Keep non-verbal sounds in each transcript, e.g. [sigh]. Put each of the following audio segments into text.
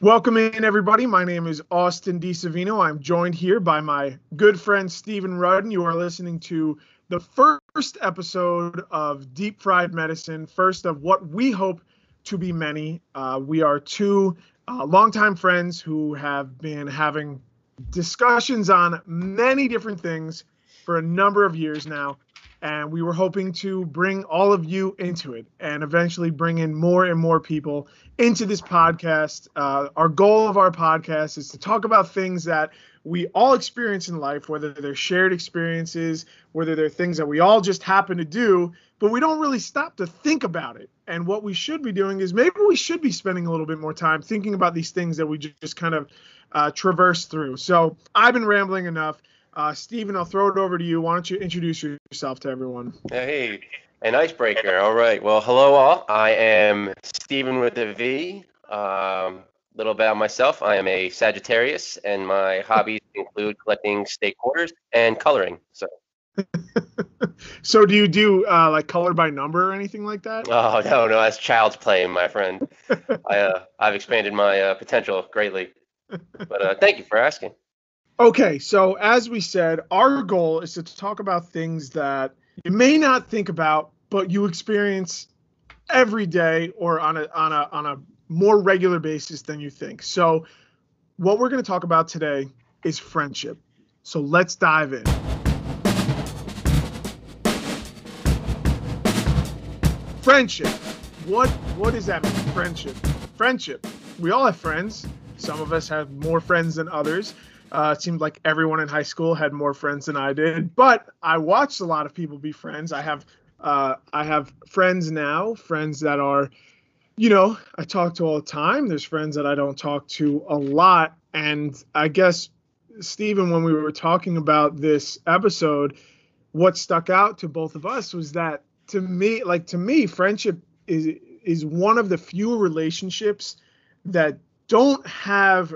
Welcome in, everybody. My name is Austin DiSavino. I'm joined here by my good friend Stephen Rudden. You are listening to the first episode of Deep Fried Medicine, first of what we hope to be many. Uh, we are two uh, longtime friends who have been having discussions on many different things for a number of years now and we were hoping to bring all of you into it and eventually bring in more and more people into this podcast. Uh, our goal of our podcast is to talk about things that we all experience in life, whether they're shared experiences, whether they're things that we all just happen to do, but we don't really stop to think about it. And what we should be doing is maybe we should be spending a little bit more time thinking about these things that we just kind of uh, traverse through. So I've been rambling enough. Uh, Stephen, I'll throw it over to you. Why don't you introduce yourself to everyone? Hey, an icebreaker. All right. Well, hello all. I am Stephen with a V. Um, little about myself. I am a Sagittarius, and my hobbies [laughs] include collecting state quarters and coloring. So. [laughs] so do you do uh, like color by number or anything like that? Oh no, no, that's child's play, my friend. [laughs] I uh, I've expanded my uh, potential greatly. But uh, thank you for asking. Okay, so as we said, our goal is to talk about things that you may not think about, but you experience every day or on a on a on a more regular basis than you think. So, what we're going to talk about today is friendship. So let's dive in. Friendship. What what does that mean? Friendship. Friendship. We all have friends. Some of us have more friends than others. Uh, it seemed like everyone in high school had more friends than I did, but I watched a lot of people be friends. I have uh, I have friends now, friends that are, you know, I talk to all the time. There's friends that I don't talk to a lot, and I guess Stephen, when we were talking about this episode, what stuck out to both of us was that to me, like to me, friendship is is one of the few relationships that don't have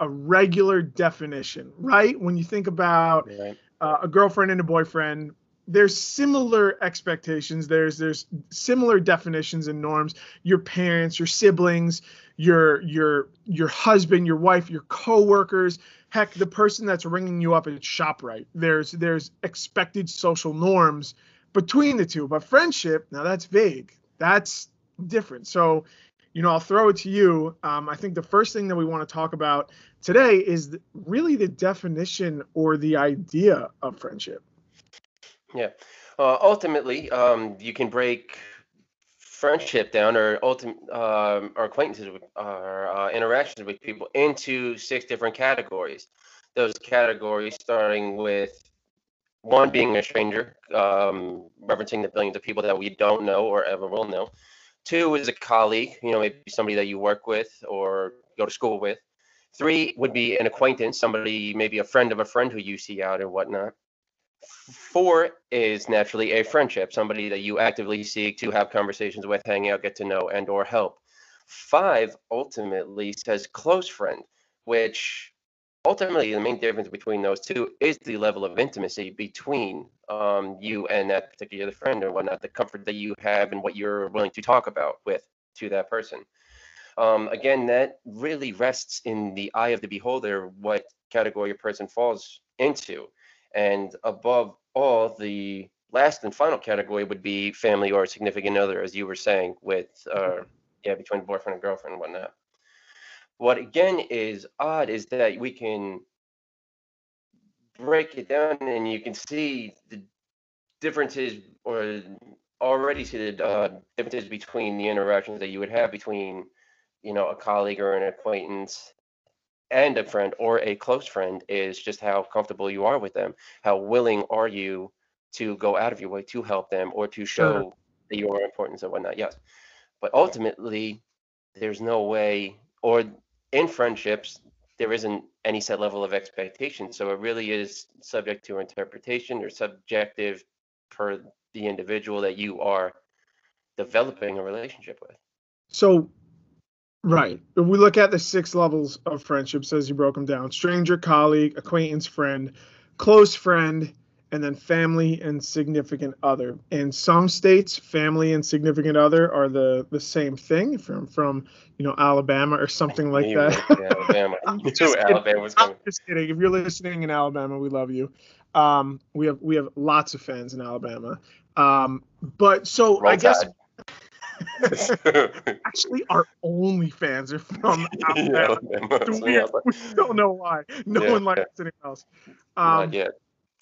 a regular definition, right? When you think about right. uh, a girlfriend and a boyfriend, there's similar expectations. There's there's similar definitions and norms. Your parents, your siblings, your your your husband, your wife, your coworkers, heck, the person that's ringing you up at Shoprite. There's there's expected social norms between the two. But friendship, now that's vague. That's different. So you know, I'll throw it to you. Um, I think the first thing that we want to talk about today is really the definition or the idea of friendship. Yeah. Uh, ultimately, um, you can break friendship down or ultimate um, or acquaintances with or uh, interactions with people into six different categories. Those categories starting with one being a stranger, um, referencing the billions of people that we don't know or ever will know. Two is a colleague, you know, maybe somebody that you work with or go to school with. Three would be an acquaintance, somebody, maybe a friend of a friend who you see out and whatnot. Four is naturally a friendship, somebody that you actively seek to have conversations with, hang out, get to know, and or help. Five ultimately says close friend, which ultimately the main difference between those two is the level of intimacy between um, you and that particular friend or whatnot, the comfort that you have and what you're willing to talk about with to that person. Um, again, that really rests in the eye of the beholder what category a person falls into. And above all, the last and final category would be family or significant other, as you were saying, with uh, yeah, between boyfriend and girlfriend and whatnot. What again is odd is that we can break it down and you can see the differences or already see the uh, differences between the interactions that you would have between you know a colleague or an acquaintance and a friend or a close friend is just how comfortable you are with them. How willing are you to go out of your way to help them or to show that you are important and whatnot yes. But ultimately there's no way or in friendships there isn't any set level of expectation. So it really is subject to interpretation or subjective per the individual that you are developing a relationship with. So, right. If we look at the six levels of friendships as you broke them down stranger, colleague, acquaintance, friend, close friend, and then family and significant other. In some states, family and significant other are the the same thing from from you know Alabama or something like that. Alabama. [laughs] just Alabama was I'm just kidding. If you're listening in Alabama, we love you. Um, we have we have lots of fans in Alabama. Um, but so Roll I guess [laughs] actually our only fans are from [laughs] Alabama. Yeah, we, we, don't know why. No yeah, one likes yeah. anything else. Um, Not yet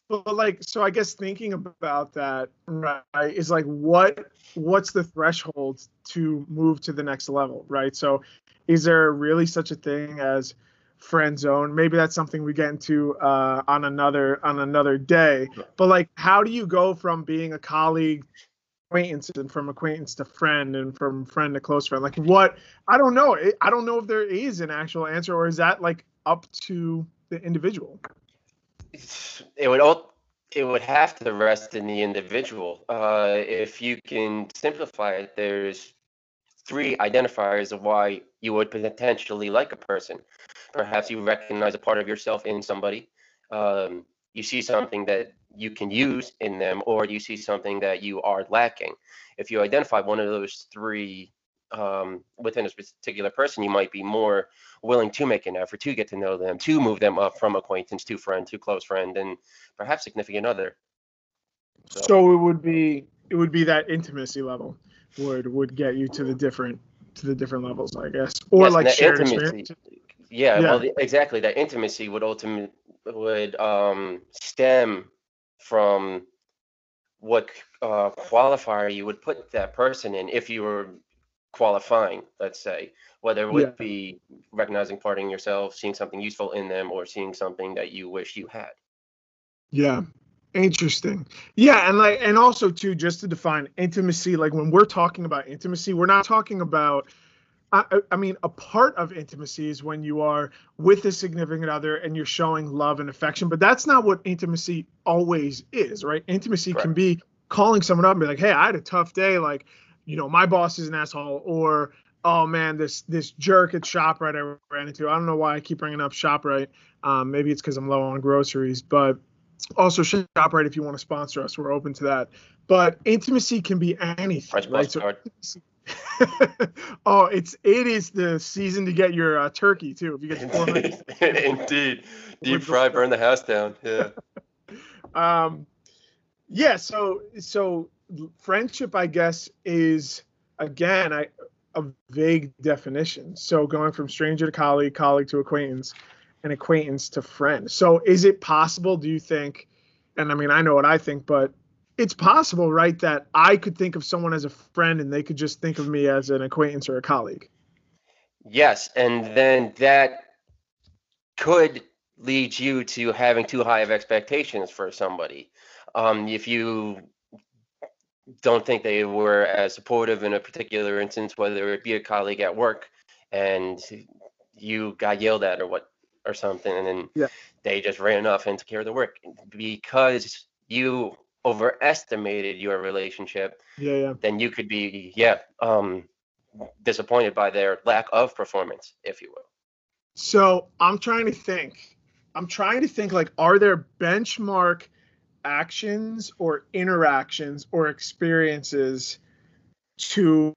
but like so i guess thinking about that right is like what what's the threshold to move to the next level right? So is there really such a thing as friend zone? Maybe that's something we get into uh, on another on another day. But like how do you go from being a colleague acquaintance and from acquaintance to friend and from friend to close friend? Like what i don't know. I don't know if there is an actual answer or is that like up to the individual it would all it would have to rest in the individual. Uh, if you can simplify it, there's three identifiers of why you would potentially like a person. Perhaps you recognize a part of yourself in somebody. Um, you see something that you can use in them, or you see something that you are lacking. If you identify one of those three um, within a particular person, you might be more willing to make an effort to get to know them, to move them up from acquaintance to friend to close friend, and perhaps significant other. So, so it would be it would be that intimacy level would would get you to the different to the different levels, I guess, or yes, like shared intimacy. Yeah, yeah, well, the, exactly. That intimacy would ultimately would um, stem from what uh, qualifier you would put that person in if you were qualifying, let's say, whether it would yeah. be recognizing part in yourself, seeing something useful in them, or seeing something that you wish you had. Yeah. Interesting. Yeah, and like and also too, just to define intimacy, like when we're talking about intimacy, we're not talking about I, I, mean, a part of intimacy is when you are with a significant other and you're showing love and affection, but that's not what intimacy always is, right? Intimacy can be calling someone up and be like, "Hey, I had a tough day. Like, you know, my boss is an asshole, or oh man, this this jerk at Shoprite I ran into. I don't know why I keep bringing up Shoprite. Um, maybe it's because I'm low on groceries, but also Shoprite, if you want to sponsor us, we're open to that. But intimacy can be anything, right? So, [laughs] oh, it's it is the season to get your uh, turkey too. If you get four [laughs] indeed, [laughs] deep fry, burn the house down. Yeah. um, yeah. So so friendship, I guess, is again I, a vague definition. So going from stranger to colleague, colleague to acquaintance, and acquaintance to friend. So is it possible? Do you think? And I mean, I know what I think, but it's possible, right? That I could think of someone as a friend, and they could just think of me as an acquaintance or a colleague. Yes, and then that could lead you to having too high of expectations for somebody. Um, if you don't think they were as supportive in a particular instance, whether it be a colleague at work and you got yelled at or what or something, and then yeah. they just ran off and took care of the work because you overestimated your relationship. Yeah, yeah. Then you could be yeah um, disappointed by their lack of performance, if you will. So I'm trying to think. I'm trying to think like, are there benchmark actions or interactions or experiences to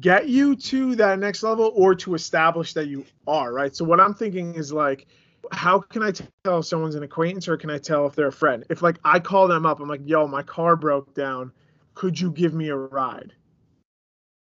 get you to that next level or to establish that you are right so what i'm thinking is like how can i tell if someone's an acquaintance or can i tell if they're a friend if like i call them up i'm like yo my car broke down could you give me a ride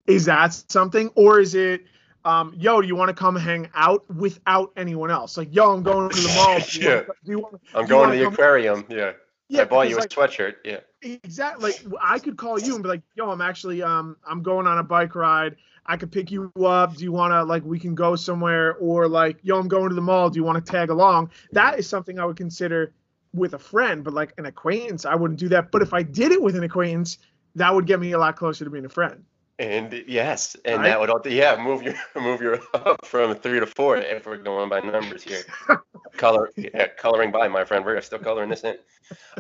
is that something or is it um, yo, do you want to come hang out without anyone else? Like, yo, I'm going to the mall. yeah. Want, do you [laughs] want, I'm going to the aquarium. Yeah. Yeah, I bought you a like, sweatshirt. Yeah. Exactly. Like I could call you and be like, "Yo, I'm actually um I'm going on a bike ride. I could pick you up. Do you want to like we can go somewhere or like, "Yo, I'm going to the mall. Do you want to tag along?" That is something I would consider with a friend, but like an acquaintance, I wouldn't do that. But if I did it with an acquaintance, that would get me a lot closer to being a friend. And yes, and right? that would also yeah move your [laughs] move your [laughs] up from three to four if we're going by numbers here. [laughs] Color yeah, coloring by my friend. We're still coloring this in.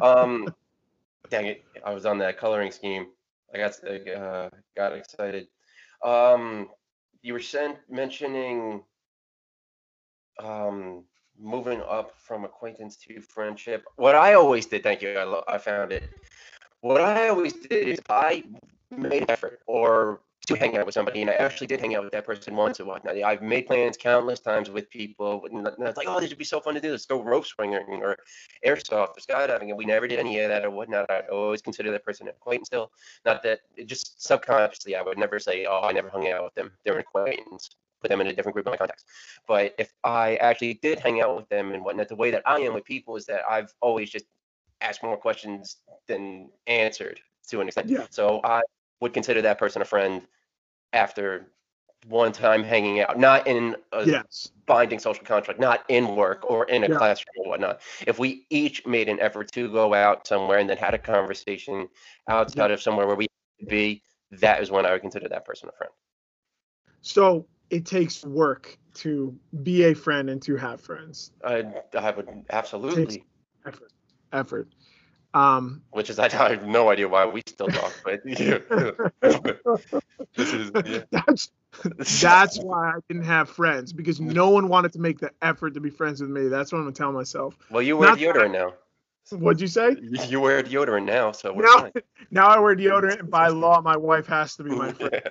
Um, dang it, I was on that coloring scheme. I got uh, got excited. Um, you were sent mentioning um moving up from acquaintance to friendship. What I always did, thank you, I, lo- I found it. What I always did is I made an effort or to hang out with somebody, and I actually did hang out with that person once and whatnot. I've made plans countless times with people, and it's like, oh, this would be so fun to do. Let's go rope swinging or airsoft or skydiving, and we never did any of that or whatnot. I'd always consider that person an acquaintance still. Not that, it just subconsciously, I would never say, oh, I never hung out with them. They're an acquaintance. Put them in a different group of my contacts. But if I actually did hang out with them and whatnot, the way that I am with people is that I've always just asked more questions than answered to an extent. Yeah. So I would consider that person a friend after one time hanging out, not in a Yes. binding social contract, not in work or in a Yeah. classroom or whatnot. If we each made an effort to go out somewhere and then had a conversation outside of somewhere where we could be, that is when I would consider that person a friend. So it takes work to be a friend and to have friends. I, I would absolutely, Effort. Effort. Um, which is I, I [laughs] have no idea why we still talk, but [laughs] yeah. [laughs] this is yeah. that's that's why I didn't have friends because no one wanted to make the effort to be friends with me. That's what I'm gonna tell myself. well, you wear Not deodorant now. What'd you say? You wear deodorant now, so we're Now, fine. now I wear deodorant, and by law, my wife has to be my friend.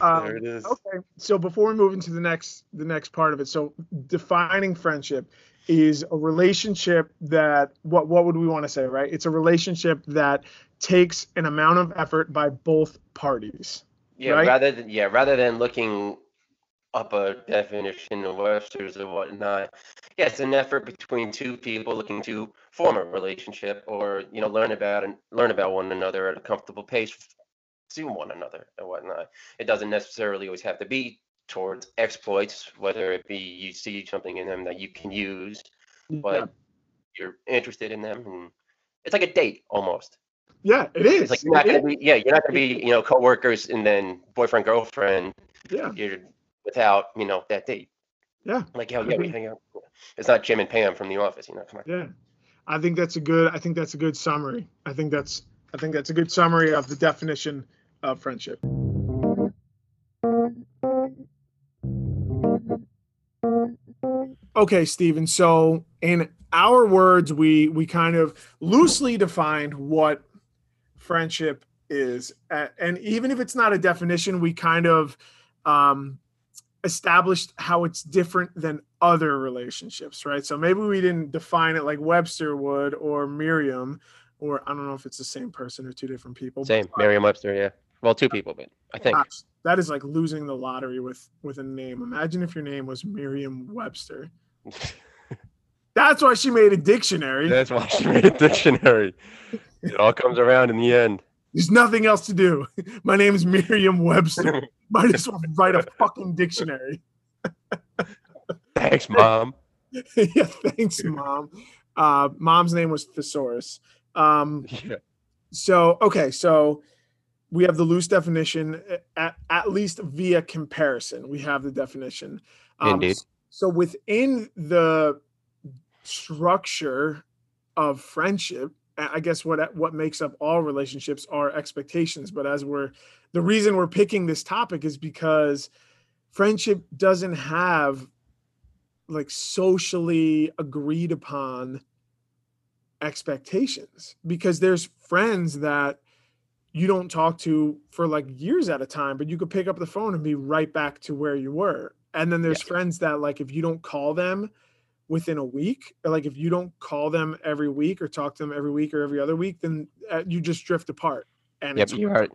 Um, there it is. Okay, so before we move into the next the next part of it, so defining friendship is a relationship that what what would we want to say, right? It's a relationship that takes an amount of effort by both parties. Yeah, right? rather than yeah, rather than looking up a definition of Webster's or whatnot. Yeah, it's an effort between two people looking to form a relationship or you know learn about and learn about one another at a comfortable pace to one another and whatnot. It doesn't necessarily always have to be towards exploits, whether it be you see something in them that you can use, but yeah. you're interested in them, and it's like a date almost. yeah, it is. It's like you're not gonna be yeah, you're not gonna be you know coworkers and then boyfriend girlfriend. yeah, You're without you know that date. Yeah. Like hell yeah, we hang out. It's not Jim and Pam from The Office, you know. Come on. yeah. I think that's a good. I think that's a good summary. I think that's. I think that's a good summary of the definition of friendship. Okay, Stephen. So in our words, we we kind of loosely defined what friendship is, and even if it's not a definition, we kind of um, established how it's different than other relationships, right? So maybe we didn't define it like Webster would or Miriam, or I don't know if it's the same person or two different people. Same, but- Merriam-Webster. Yeah. Well, two people, but I think that is like losing the lottery with with a name. Imagine if your name was Miriam Webster. That's why she made a dictionary. that's why she made a dictionary. It all comes around in the end. There's nothing else to do. [laughs] My name is Miriam Webster. [laughs] Might as well write a fucking dictionary. [laughs] Thanks, mom. yeah, thanks, mom. Uh, mom's name was Thesaurus. Um, Yeah. so okay, so we have the loose definition at, at least via comparison. We have the definition. Um, Indeed. So within the structure of friendship, I guess what what makes up all relationships are expectations. But as we're the reason we're picking this topic is because friendship doesn't have like socially agreed upon expectations because there's friends that you don't talk to for like years at a time but you could pick up the phone and be right back to where you were and then there's Yes. friends that like if you don't call them within a week or like if you don't call them every week or talk to them every week or every other week then uh, you just drift apart and Yep, it's you're right.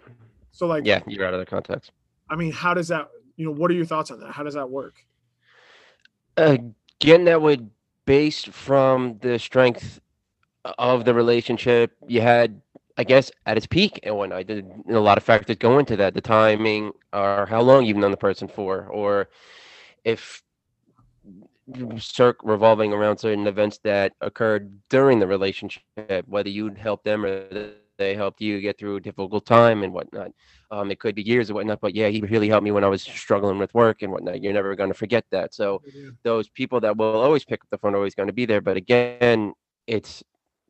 so like Yeah, you're out of the context. i mean how does that you know what are your thoughts on that how does that work Again, that would based from the strength of the relationship you had, I guess, at its peak and whatnot. I did a lot of factors go into that, the timing, or how long you've known the person for, or if circ revolving around certain events that occurred during the relationship, whether you'd help them or they helped you get through a difficult time and whatnot. Um, it could be years or whatnot, but yeah, he really helped me when I was struggling with work and whatnot. You're never going to forget that. So those people that will always pick up the phone are always going to be there. But again, it's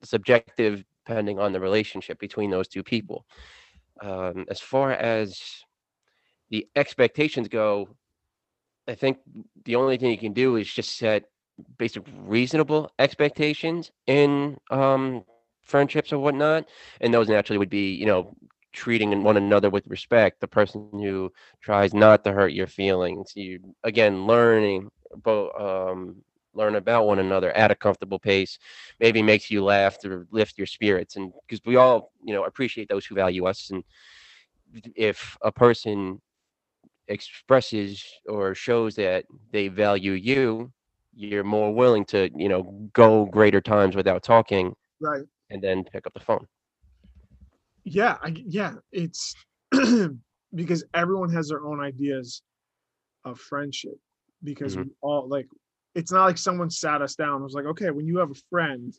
subjective depending on the relationship between those two people. Um, as far as the expectations go, I think the only thing you can do is just set basic reasonable expectations in um friendships or whatnot, and those naturally would be you know treating one another with respect. The person who tries not to hurt your feelings. You again learning both um learn about one another at a comfortable pace maybe makes you laugh to lift your spirits and because we all you know appreciate those who value us and if a person expresses or shows that they value you you're more willing to you know go greater times without talking right. and then pick up the phone. Yeah I, yeah it's [clears throat] because everyone has their own ideas of friendship because Mhm. we all like it's not like someone sat us down and was like okay when you have a friend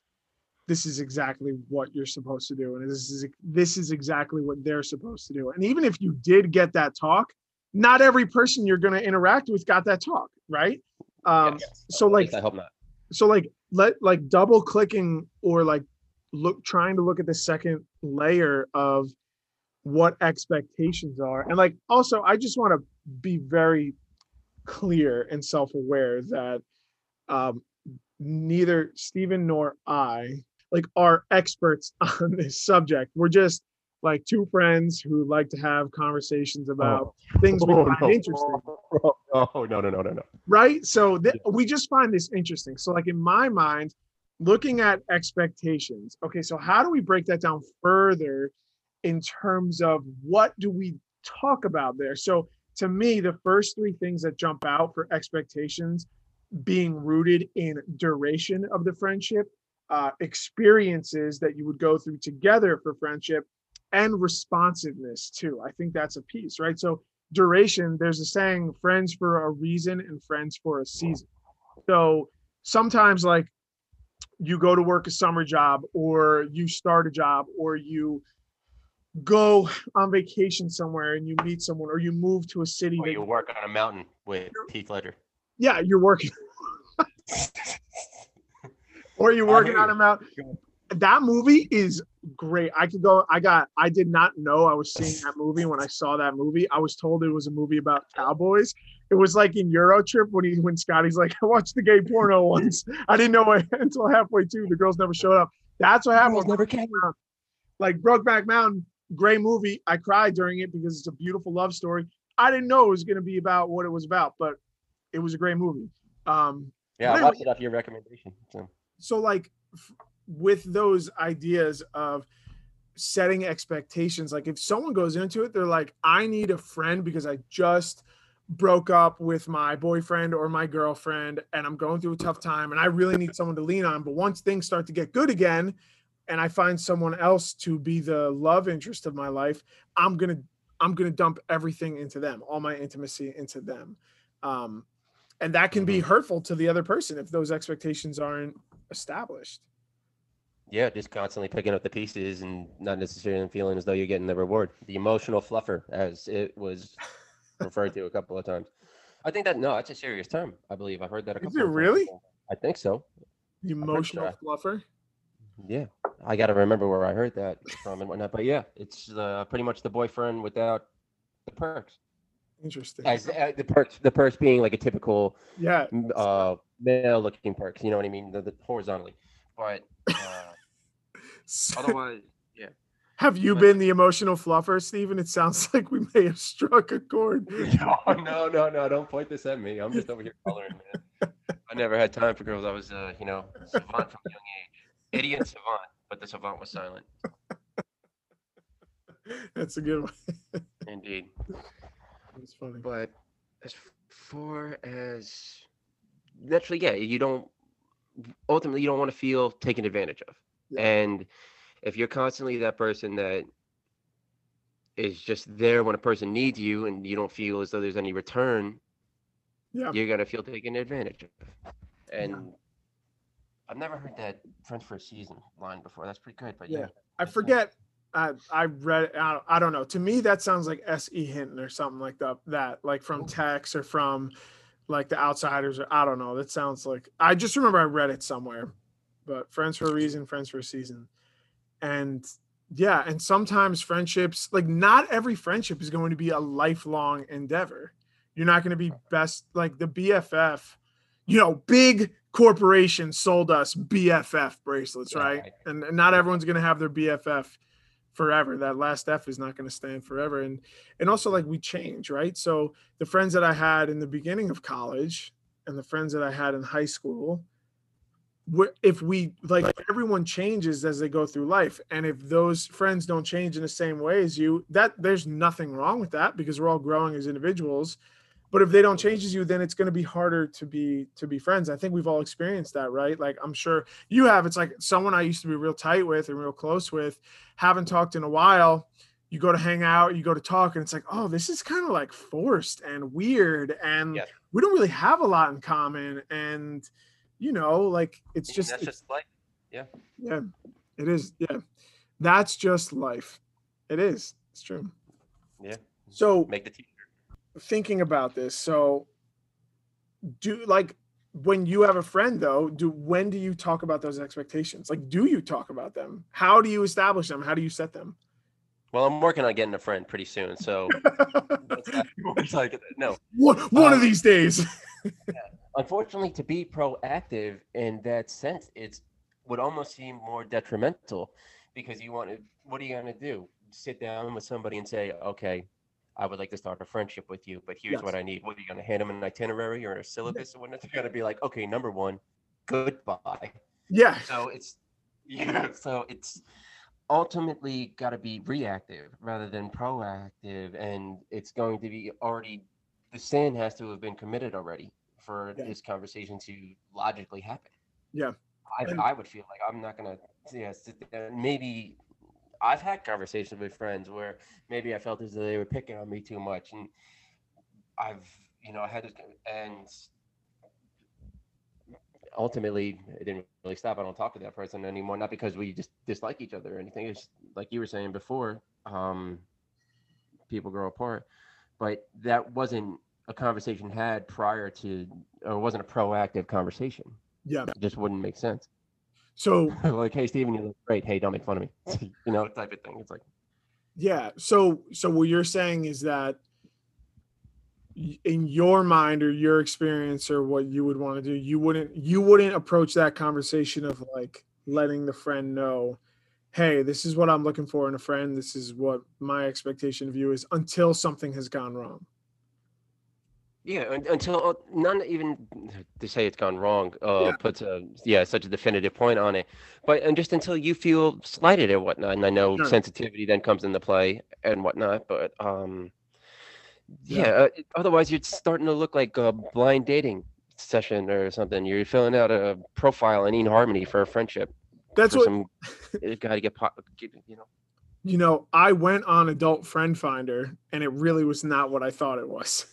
this is exactly what you're supposed to do and this is this is exactly what they're supposed to do. And even if you did get that talk not every person you're going to interact with got that talk right um Yes. so like i hope not so like let like double clicking or like look trying to look at the second layer of what expectations are and like also i just want to be very clear and self-aware that um neither Stephen nor I like are experts [laughs] on this subject. We're just like two friends who like to have conversations about things we [laughs] Oh, find no. interesting. [laughs] Oh no no no no no. Right? So th- we just find this interesting. So like in my mind looking at expectations okay so how do we break that down further in terms of what do we talk about there? So to me the first three things that jump out for expectations being rooted in duration of the friendship uh, experiences that you would go through together for friendship and responsiveness too i think that's a piece right so duration, there's a saying, friends for a reason and friends for a season. So sometimes, like, you go to work a summer job, or you start a job, or you go on vacation somewhere and you meet someone, or you move to a city. or you work on a mountain with Heath Ledger yeah, you're working, [laughs] or you're working on a mountain. That movie is great. I could go. I got. I did not know I was seeing that movie when I saw that movie. I was told it was a movie about cowboys. It was like in EuroTrip when he when Scotty's like, I watched the gay porno [laughs] once. I didn't know it [laughs] until halfway through. The girls never showed up. That's what happened. Never came. Mountain. Like Brokeback Mountain, great movie. I cried during it because it's a beautiful love story. I didn't know it was going to be about what it was about, but it was a great movie. Um, yeah i Really? watched it off your recommendation so so like f- with those ideas of setting expectations like if someone goes into it they're like i need a friend because i just broke up with my boyfriend or my girlfriend and i'm going through a tough time and i really need someone to lean on. But once things start to get good again and i find someone else to be the love interest of my life i'm going to i'm going to dump everything into them all my intimacy into them. Um and that can be hurtful to the other person if those expectations aren't established Yeah, just constantly picking up the pieces and not necessarily feeling as though you're getting the reward. The emotional fluffer, as it was [laughs] referred to a couple of times. I think that no, that's a serious term. I believe I've heard that a couple. Is it of times really? I think so. the emotional fluffer Yeah, I got to remember where I heard that from and whatnot. But yeah, it's uh, pretty much the boyfriend without the perks. interesting As uh, the perks, the perks being like a typical yeah uh, male-looking perks. You know what I mean? The, the horizontally, but So, otherwise, have you but- been the emotional fluffer stephen it sounds [laughs] like we may have struck a chord [laughs] no, no, no, no! Don't point this at me. I'm just over here coloring, man. I never had time for girls. I was, uh, you know, savant from a young age. Idiot savant, but the savant was silent. [laughs] that's a good one Indeed. it's funny But as far as naturally, yeah, you don't ultimately you don't want to feel taken advantage of. Yeah. And if you're constantly that person that is just there when a person needs you and you don't feel as though there's any return, yeah you're gonna feel taken advantage of. And I've never heard that friends for a season line before. That's pretty good, but yeah. Yeah. I forget. I I read. I don't, I don't know. To me, that sounds like S.E. Hinton or something like that. That like from. Tex or from like the Outsiders or I don't know. That sounds like. I just remember I read it somewhere. But friends for a reason, friends for a season, and yeah, and sometimes friendships like not every friendship is going to be a lifelong endeavor. You're not going to be best like the BFF. you know, big corporations sold us BFF bracelets, right? right. And, and not everyone's going to have their BFF forever. That last F is not going to stand forever. And and also like we change, right? So the friends that I had in the beginning of college and the friends that I had in high school, if we like everyone changes as they go through life and if those friends don't change in the same way as you that there's nothing wrong with that because we're all growing as individuals. But if they don't change as you then it's going to be harder to be to be friends. I think we've all experienced that right? Like i'm sure you have. It's like someone i used to be real tight with and real close with haven't talked in a while. You go to hang out you go to talk and it's like oh this is kind of like forced and weird and yeah. we don't really have a lot in common and you know like it's just that's it's, just life. Yeah. Yeah it is. Yeah. That's just life. It is. It's true. Yeah. So make the t-shirt thinking about this so do like when you have a friend though do when do you talk about those expectations? Like do you talk about them? How do you establish them? How do you set them? Well i'm working on getting a friend pretty soon so [laughs] [laughs] it's like no. One, one um, of these days. [laughs] yeah. Unfortunately to be proactive in that sense it's would almost seem more detrimental because you want to what are you going to do sit down with somebody and say okay I would like to start a friendship with you, but here's yes. what I need. What are you going to hand them an itinerary or a syllabus or whatnot? They're going to be like, okay, number one, goodbye. Yeah. So it's [laughs] yeah. So it's ultimately got to be reactive rather than proactive, and it's going to be already the sin has to have been committed already for yeah. this conversation to logically happen. Yeah. I, and, I would feel like I'm not gonna yeah maybe I've had conversations with friends where maybe I felt as though they were picking on me too much, and I've you know I had to and ultimately it didn't really stop. I don't talk to that person anymore, not because we just dislike each other or anything. It's like you were saying before, um, people grow apart, but that wasn't a conversation had prior to, or wasn't a proactive conversation. Yeah, it just wouldn't make sense. So [laughs] like, hey Steven, you look great. Hey, don't make fun of me. [laughs] you know, type of thing. It's like Yeah. So so what you're saying is that in your mind or your experience or what you would want to do, you wouldn't you wouldn't approach that conversation of like letting the friend know, hey, this is what I'm looking for in a friend. This is what my expectation of you is until something has gone wrong. Yeah, until uh, none even to say it's gone wrong uh, yeah. puts a yeah such a definitive point on it, but and just until you feel slighted or whatnot, and I know sure. sensitivity then comes into play and whatnot, but um, yeah, yeah uh, otherwise you're starting to look like a blind dating session or something. You're filling out a profile eHarmony for a friendship. That's what some got to get, get you know. You know, I went on Adult Friend Finder, and it really was not what I thought it was.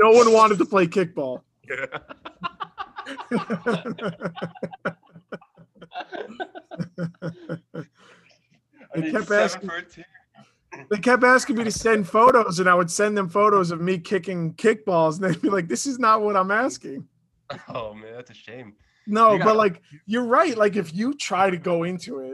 No one wanted to play kickball. [laughs] they kept asking. They kept asking me to send photos, and I would send them photos of me kicking kickballs, and they'd be like, "This is not what I'm asking." Oh man, that's a shame. No, but like you're right. Like if you try to go into it,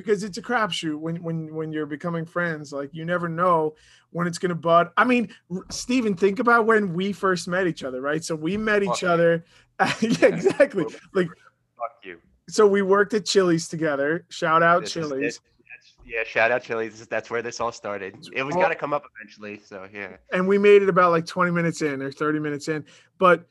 because it's a crapshoot when when when you're becoming friends. Like you never know when it's gonna bud. I mean, Steven, think about when we first met each other, right? So we met each other. [laughs] yeah, [laughs] exactly. Like fuck you. So we worked at Chili's together. Shout out this Chili's. yeah, shout out Chili's. That's where this all started. It was gonna come up eventually. So yeah. And we made it about like 20 minutes in or 30 minutes in. But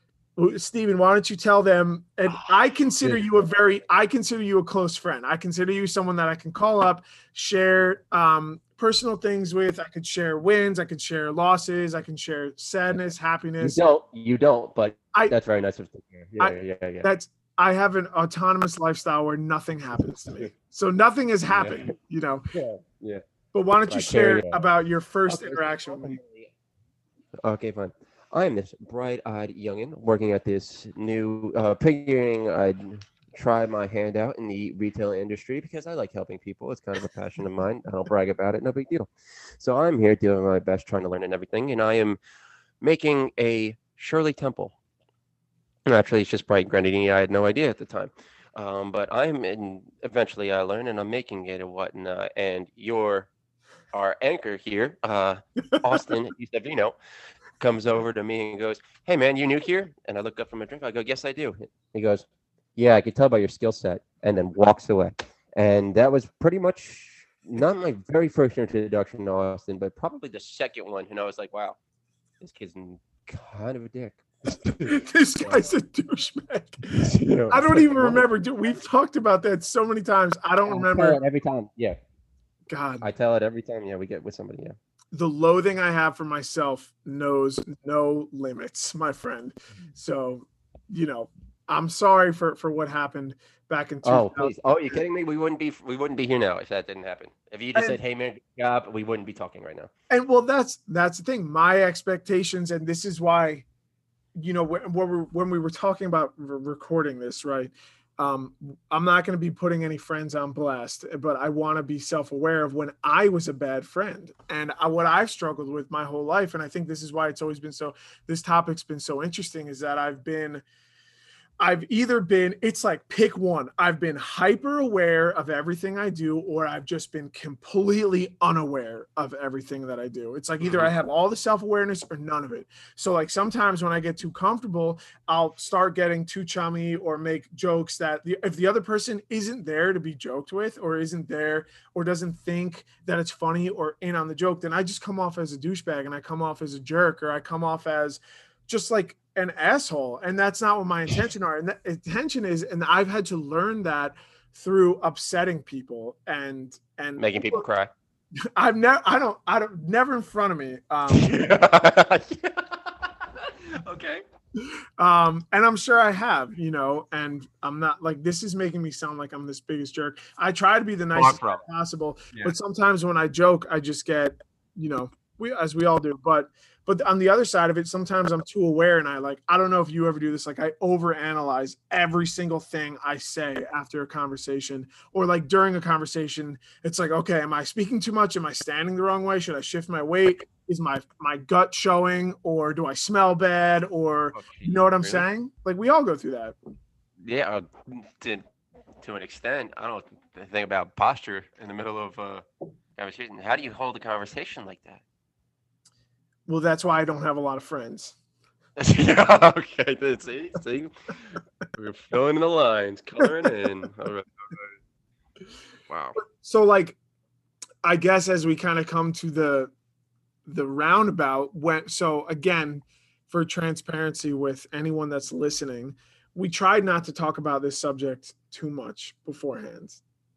Steven, why don't you tell them? And I consider you a very, I consider you a close friend. I consider you someone that I can call up, share um, personal things with. I could share wins, I could share losses, I can share sadness, happiness. You don't, you don't, but I, that's very nice of you. Yeah, I, yeah, yeah. That's I have an autonomous lifestyle where nothing happens to me. So nothing has happened, yeah. you know. Yeah, yeah. But why don't you share about your first okay. interaction with me? Okay, fine. I am this bright-eyed youngin working at this new, uh, figuring I'd try my hand out in the retail industry because I like helping people. It's kind of a passion of mine. I don't brag about it, no big deal. So I'm here doing my best, trying to learn and everything, and I am making a Shirley Temple. Actually, it's just Sprite grenadine. I had no idea at the time. Um, but I'm in, eventually I learn and I'm making it and whatnot. And your our anchor here, uh, [laughs] Austin Savino, comes over to me and goes, "Hey man, you new here?" And I look up from my drink. I go, "Yes, I do." He goes, "Yeah, I can tell by your skill set," and then walks away. And that was pretty much not my very first introduction to Austin, but probably the second one. And I was like, "Wow, this kid's kind of a dick." [laughs] this guy's a douchebag. [laughs] You know, I don't even remember. Dude, we've talked about that so many times. I don't I remember. every time. Yeah, God, I tell it every time. Yeah, we get with somebody. Yeah. The loathing I have for myself knows no limits, my friend. Mm-hmm. So, you know, I'm sorry for for what happened back in 2000. Oh, please. Oh, you kidding me? We wouldn't be we wouldn't be here now if that didn't happen. If you just And- said, "Hey man, good job," we wouldn't be talking right now. and well that's that's the thing my expectations and this is why you know when, when, we, when we were talking about re- recording this right um, i'm not going to be putting any friends on blast but i want to be self-aware of when i was a bad friend. And I, what i've struggled with my whole life and i think this is why it's always been so this topic's been so interesting is that i've been I've either been, it's like pick one. I've been hyper aware of everything I do, or I've just been completely unaware of everything that I do. It's like either I mm-hmm. have all the self awareness or none of it. So, like sometimes when I get too comfortable, I'll start getting too chummy or make jokes that the, if the other person isn't there to be joked with, or isn't there, or doesn't think that it's funny or in on the joke, then I just come off as a douchebag and I come off as a jerk or I come off as just like an asshole and that's not what my intention are and the intention is and i've had to learn that through upsetting people and and Making people cry. [laughs] i've never i don't i don't never in front of me um [laughs] okay. um and i'm sure i have you know and i'm not like this is making me sound like i'm this biggest jerk i try to be the nicest possible Yeah. but sometimes when i joke i just get you know we as we all do but but on the other side of it sometimes i'm too aware and i like i don't know if you ever do this like i overanalyze every single thing i say after a conversation or like during a conversation it's like okay am i speaking too much am i standing the wrong way should i shift my weight is my my gut showing or do i smell bad or you know what i'm Really? saying like we all go through that Yeah, uh, to to an extent. I don't think about posture in the middle of uh conversation. How do you hold a conversation like that? Well that's why i don't have a lot of friends [laughs] yeah, okay. See, see, we're filling in the lines, coloring in. [laughs] All right, all right. Wow. so like i guess as we kind of come to the the roundabout when so again for transparency with anyone that's listening we tried not to talk about this subject too much beforehand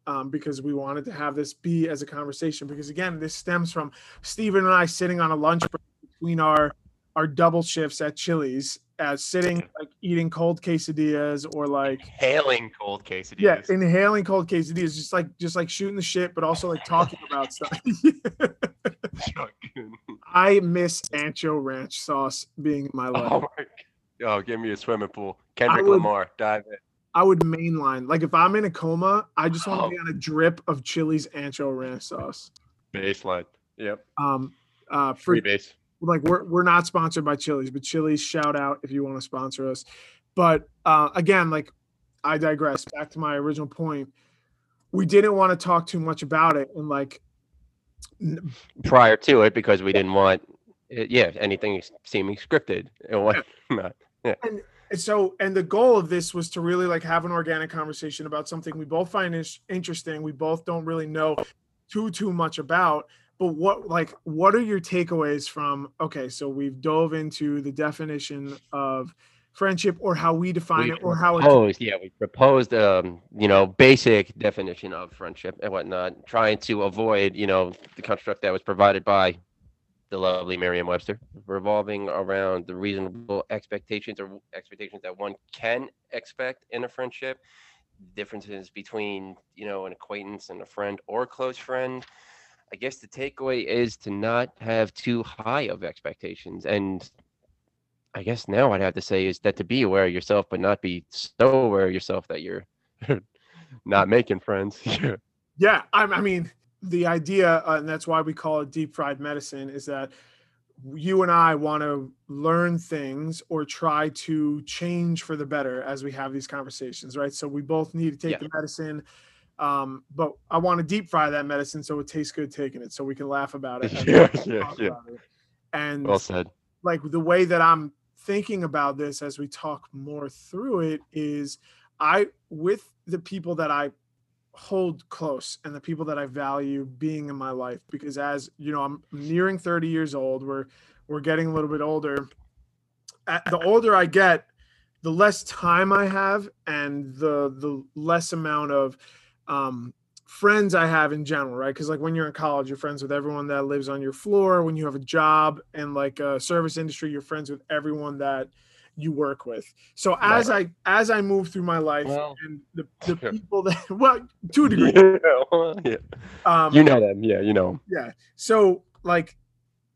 um, because we wanted to have this be as a conversation because again this stems from stephen and i sitting on a lunch break between our our double shifts at chili's as sitting like eating cold quesadillas or like Hailing cold quesadillas. yeah, inhaling cold quesadillas, just like just like shooting the shit, but also like talking about [laughs] stuff. I miss ancho ranch sauce being in my life. oh my. Oh, give me a swimming pool. Kendrick would- Lamar, dive in. I would mainline. Like if I'm in a coma, I just want to Oh. be on a drip of Chili's ancho ranch sauce. Baseline. Yep. Um, uh, for Free base. Like we're we're not sponsored by Chili's, but Chili's shout out if you want to sponsor us. But uh, again, like I digress. Back to my original point, we didn't want to talk too much about it, and like Prior to it, because we didn't want, yeah, anything seeming scripted and whatnot. [laughs] and so and the goal of this was to really like have an organic conversation about something we both find is interesting we both don't really know too too much about but what like what are your takeaways from okay so we've dove into the definition of friendship or how we define We it or how it proposed, yeah, we proposed, um, you know, basic definition of friendship and whatnot, trying to avoid, you know, the construct that was provided by the lovely Merriam-Webster, revolving around the reasonable expectations or expectations that one can expect in a friendship, differences between, you know, an acquaintance and a friend or close friend. I guess the takeaway is to not have too high of expectations and I guess now I'd have to say is that to be aware of yourself, but not be so aware of yourself that you're [laughs] not making friends. [laughs] Yeah. I, I mean the idea uh, and that's why we call it deep fried medicine is that you and i want to learn things or try to change for the better as we have these conversations right so we both need to take Yeah. the medicine um, but i want to deep fry that medicine so it tastes good taking it so we can laugh about it [laughs] Yeah, yeah, yeah. it. and Well said. like the way that I'm thinking about this as we talk more through it is I with the people that I hold close and the people that I value being in my life because as you know I'm nearing 30 years old we're we're getting a little bit older the older I get the less time I have and the the less amount of um friends I have in general, right? Because like when you're in college, you're friends with everyone that lives on your floor. When you have a job and like a service industry, you're friends with everyone that you work with. So as right. I as I move through my life well, and the, the people that [laughs] well to a degree, [laughs] yeah, yeah. Um, you know them, yeah, you know. Yeah. So like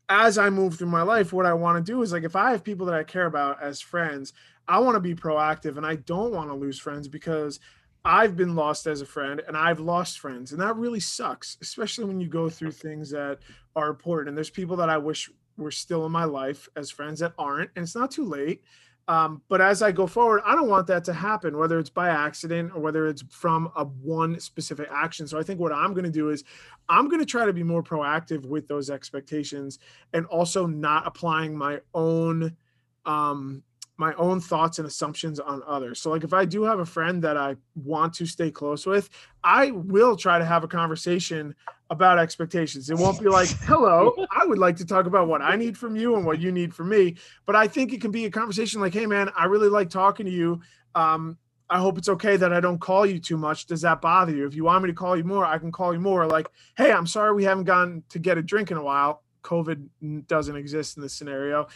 as I move through my life, what I want to do is like if I have people that I care about as friends, I want to be proactive and I don't want to lose friends because I've been lost as a friend and I've lost friends. And that really sucks, especially when you go through things that are important. And there's people that I wish were still in my life as friends that aren't. And it's not too late. Um, but as I go forward, I don't want that to happen, whether it's by accident or whether it's from a one specific action. So I think what I'm going to do is I'm going to try to be more proactive with those expectations and also not applying my own um, my own thoughts and assumptions on others. So like if I do have a friend that I want to stay close with, I will try to have a conversation about expectations. It won't be like, [laughs] "Hello, I would like to talk about what I need from you and what you need from me." But I think it can be a conversation like, "Hey man, I really like talking to you. Um, I hope it's okay that I don't call you too much. Does that bother you? If you want me to call you more, I can call you more. Like, hey, I'm sorry we haven't gone to get a drink in a while. COVID doesn't exist in this scenario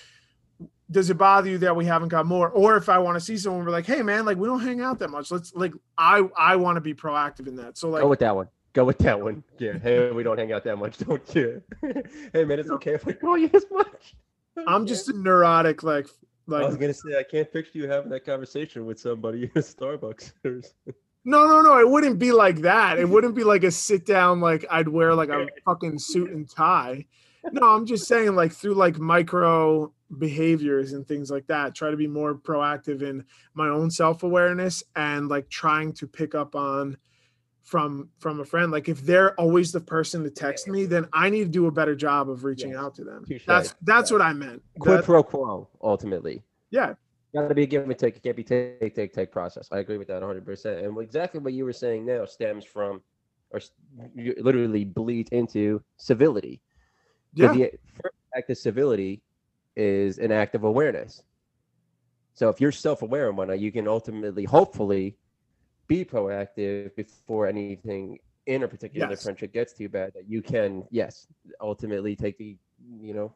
does it bother you that we haven't got more? Or if I want to see someone, we're like, hey man, like we don't hang out that much. Let's like I I want to be proactive in that. So like go with that one. Go with that one. Yeah. Hey, we don't hang out that much, don't you? [laughs] hey man, it's okay if I call you this much. I'm just a neurotic, like like I was gonna say I can't picture you having that conversation with somebody in Starbucks. [laughs] no, no, no. It wouldn't be like that. It [laughs] wouldn't be like a sit down, like I'd wear like a fucking suit and tie. No, I'm just saying like through like micro behaviors and things like that try to be more proactive in my own self-awareness and like trying to pick up on from from a friend. Like if they're always the person to text me then i need to do a better job of reaching out to them. That's that's yeah. what i meant. Quid that, pro quo ultimately. Yeah. Got to be a give and take. It can't be take take take process. I agree with that 100% and exactly what you were saying now stems from or literally bleeds into civility yeah. the first act of civility is an act of awareness. So if you're self-aware and whatnot, you can ultimately, hopefully, be proactive before anything in a particular yes. friendship gets too bad. That you can, yes, ultimately take the, you know,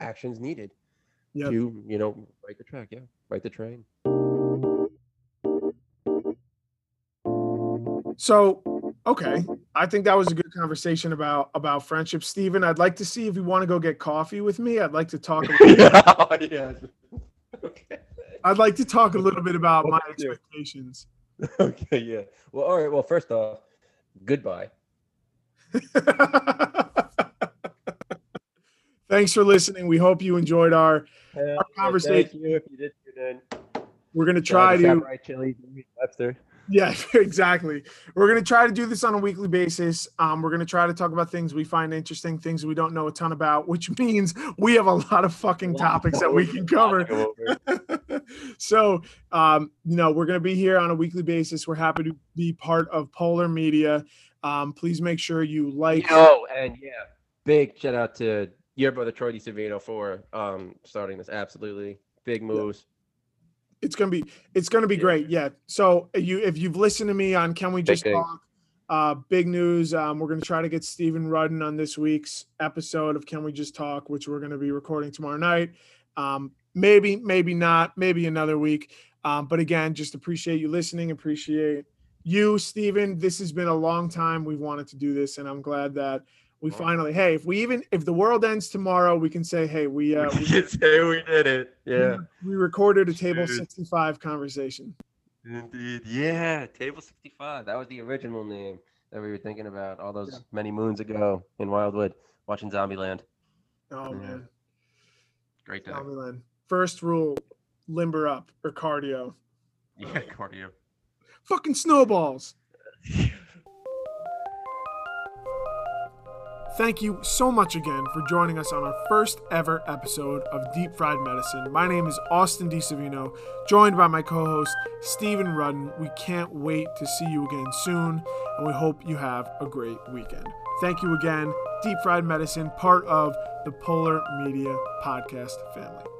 actions needed yep. to, you know, right the track. Yeah, right the train. So Okay, I think that was a good conversation about about friendship, Stephen. I'd like to see if you want to go get coffee with me. I'd like to talk. [laughs] yeah, oh, yeah. Okay. I'd like to talk a little bit about my expectations. [laughs] Okay, yeah. Well, all right. Well, first off, goodbye. [laughs] Thanks for listening. We hope you enjoyed our, our conversation. Thank you if you did tune in. We're gonna try to. Right, Chili, Webster. Yeah, [laughs] exactly. We're going to try to do this on a weekly basis. Um, we're going to try to talk about things we find interesting, things we don't know a ton about, which [laughs] means we have a lot of fucking topics that we can cover. [laughs] so, um, you know, we're going to be here on a weekly basis. We're happy to be part of Polar Media. Um, please make sure you like. Oh, and yeah, big shout out to your brother Troy DiSavino for um, starting this. Absolutely big moves it's gonna be it's gonna be great. Yeah. So you if you've listened to me on Can We Just big Talk, uh, big news. Um, we're gonna try to get Stephen Rudden on this week's episode of Can We Just Talk, which we're gonna be recording tomorrow night. Um, maybe, maybe not, maybe another week. Um, but again, just appreciate you listening. Appreciate you, Stephen. This has been a long time. We've wanted to do this, and I'm glad that we finally hey if we even if the world ends tomorrow we can say hey we uh we, can say we did it. Yeah. we, we recorded a table 65 conversation. Indeed. Yeah table 65 that was the original name that we were thinking about all those yeah. many moons ago in wildwood watching zombieland. Oh yeah. man. Great time. Zombieland. First rule limber up or cardio. Yeah cardio. Fucking snowballs [laughs] Thank you so much again for joining us on our first ever episode of Deep Fried Medicine. My name is Austin DiSavino, joined by my co host, Stephen Rudden. We can't wait to see you again soon, and we hope you have a great weekend. Thank you again. Deep Fried Medicine, part of the Polar Media Podcast family.